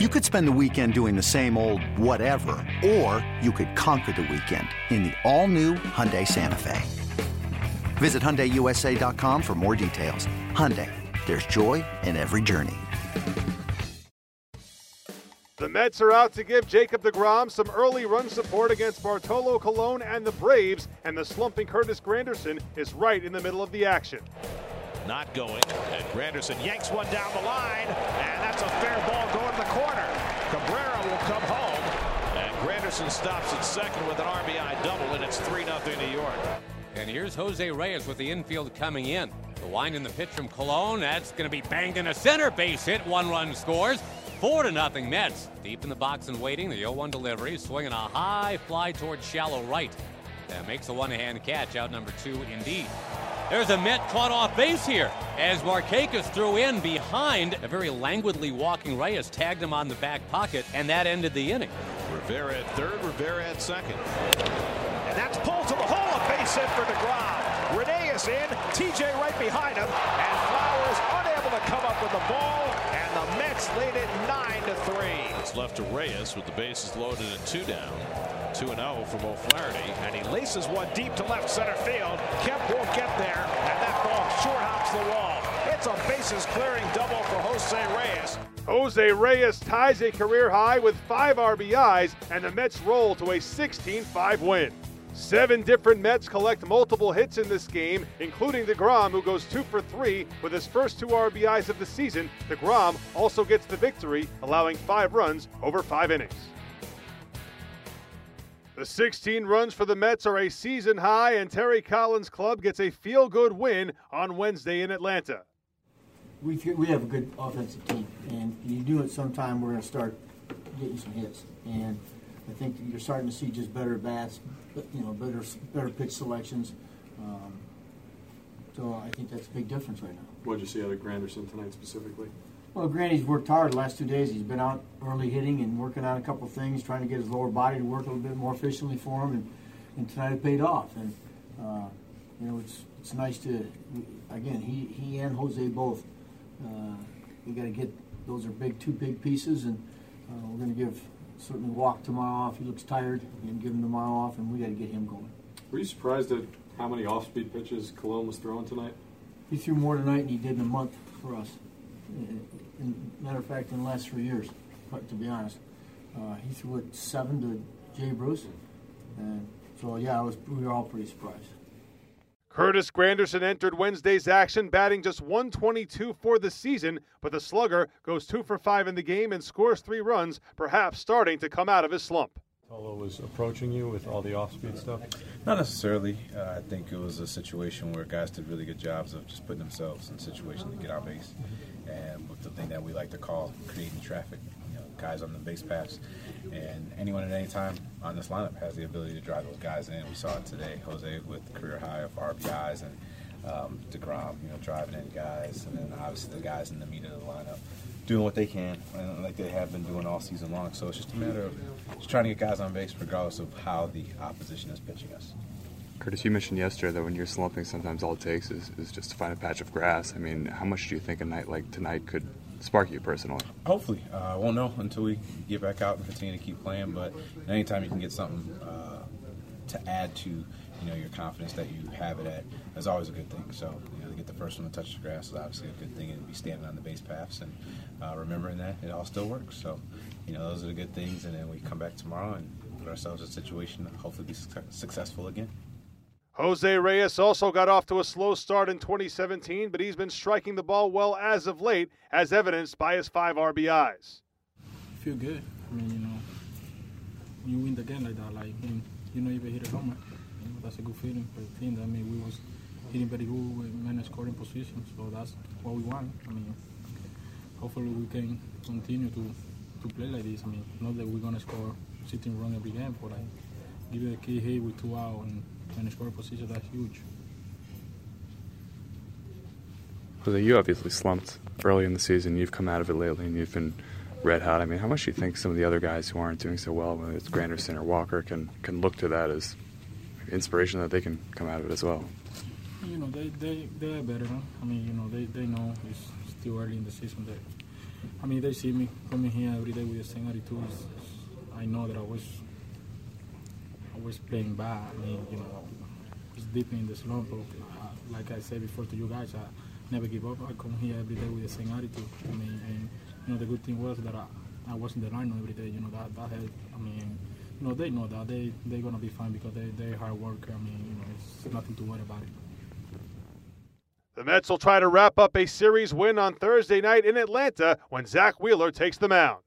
You could spend the weekend doing the same old whatever, or you could conquer the weekend in the all-new Hyundai Santa Fe. Visit HyundaiUSA.com for more details. Hyundai, there's joy in every journey. The Mets are out to give Jacob DeGrom some early run support against Bartolo Colon and the Braves, and the slumping Curtis Granderson is right in the middle of the action. Not going, and Granderson yanks one down the line, and that's a fair ball stops at second with an RBI double, and it's 3 0 New York. And here's Jose Reyes with the infield coming in. The line in the pitch from Colon. That's going to be banged in a center base hit. One run scores. Four to nothing Mets. Deep in the box and waiting. The 0-1 delivery. Swinging a high fly towards shallow right. That makes a one-hand catch. Out number two indeed. There's a Met caught off base here as Markakis threw in behind a very languidly walking Reyes, tagged him on the back pocket, and that ended the inning. Rivera at third, Rivera at second. And that's pulled to the hole, a base hit for DeGrom. Rene is in, TJ right behind him, and Flowers unable to come up with the ball, and the Mets lead it 9 to 3. It's left to Reyes with the bases loaded and two down. 2 0 from O'Flaherty, and he laces one deep to left center field. Kemp won't get there, and that ball short hops the wall. It's a bases clearing double for Jose Reyes. Jose Reyes ties a career high with five RBIs, and the Mets roll to a 16 5 win. Seven different Mets collect multiple hits in this game, including DeGrom, who goes two for three with his first two RBIs of the season. DeGrom also gets the victory, allowing five runs over five innings. The 16 runs for the Mets are a season high, and Terry Collins' club gets a feel good win on Wednesday in Atlanta. We, we have a good offensive team, and you do it sometime, we're going to start getting some hits. And I think you're starting to see just better bats, you know, better better pitch selections. Um, so I think that's a big difference right now. What did you see out of Granderson tonight specifically? Well, Granny's worked hard the last two days. He's been out early hitting and working on a couple things, trying to get his lower body to work a little bit more efficiently for him, and, and tonight it paid off. And uh, you know, it's it's nice to again he he and Jose both. Uh, we got to get those are big two big pieces, and uh, we're going to give certainly walk tomorrow off. He looks tired, and give him tomorrow off, and we got to get him going. Were you surprised at how many off-speed pitches Colon was throwing tonight? He threw more tonight than he did in a month for us. In, matter of fact, in the last three years, but to be honest, uh, he threw it seven to Jay Bruce, and so yeah, I was we were all pretty surprised. Curtis Granderson entered Wednesday's action, batting just 122 for the season, but the slugger goes two for five in the game and scores three runs, perhaps starting to come out of his slump. Tolo was approaching you with all the off-speed stuff. Not necessarily. Uh, I think it was a situation where guys did really good jobs of just putting themselves in situations to get on base, and with the thing that we like to call creating traffic. Guys on the base paths, and anyone at any time on this lineup has the ability to drive those guys in. We saw it today. Jose with career high of RBIs and um, Degrom, you know, driving in guys, and then obviously the guys in the meat of the lineup doing what they can, like they have been doing all season long. So it's just a matter of just trying to get guys on base, regardless of how the opposition is pitching us. Curtis, you mentioned yesterday that when you're slumping, sometimes all it takes is, is just to find a patch of grass. I mean, how much do you think a night like tonight could spark you personally? Hopefully, uh, I won't know until we get back out and continue to keep playing. But anytime you can get something uh, to add to you know your confidence that you have it at, is always a good thing. So you know, to get the first one to touch the grass is obviously a good thing, and be standing on the base paths and uh, remembering that it all still works. So you know those are the good things, and then we come back tomorrow and put ourselves in a situation to hopefully be su- successful again. Jose Reyes also got off to a slow start in 2017, but he's been striking the ball well as of late, as evidenced by his five RBIs. I feel good. I mean, you know, when you win the game like that, like when you know even hit a homer, you know, that's a good feeling for the team. I mean, we was hitting very good with men scoring positions, so that's what we want. I mean, hopefully we can continue to, to play like this. I mean, not that we're gonna score sitting run every game, but like give it a key hit with two out and and score position, that's huge. Jose, you obviously slumped early in the season. You've come out of it lately, and you've been red hot. I mean, how much do you think some of the other guys who aren't doing so well, whether it's Granderson or Walker, can can look to that as inspiration that they can come out of it as well? You know, they they they are better. Huh? I mean, you know, they, they know it's still early in the season. That I mean, they see me coming here every day with the same attitude. I know that I was, I was playing bad. I mean, you know, it's deep in the slump. But, uh, like I said before to you guys, I never give up. I come here every day with the same attitude. I mean, and you know, the good thing was that I, I was in the line every day. You know, that that helped. I mean, you know, they know that they they're gonna be fine because they they hard work. I mean, you know, it's nothing to worry about it. The Mets will try to wrap up a series win on Thursday night in Atlanta when Zack Wheeler takes the mound.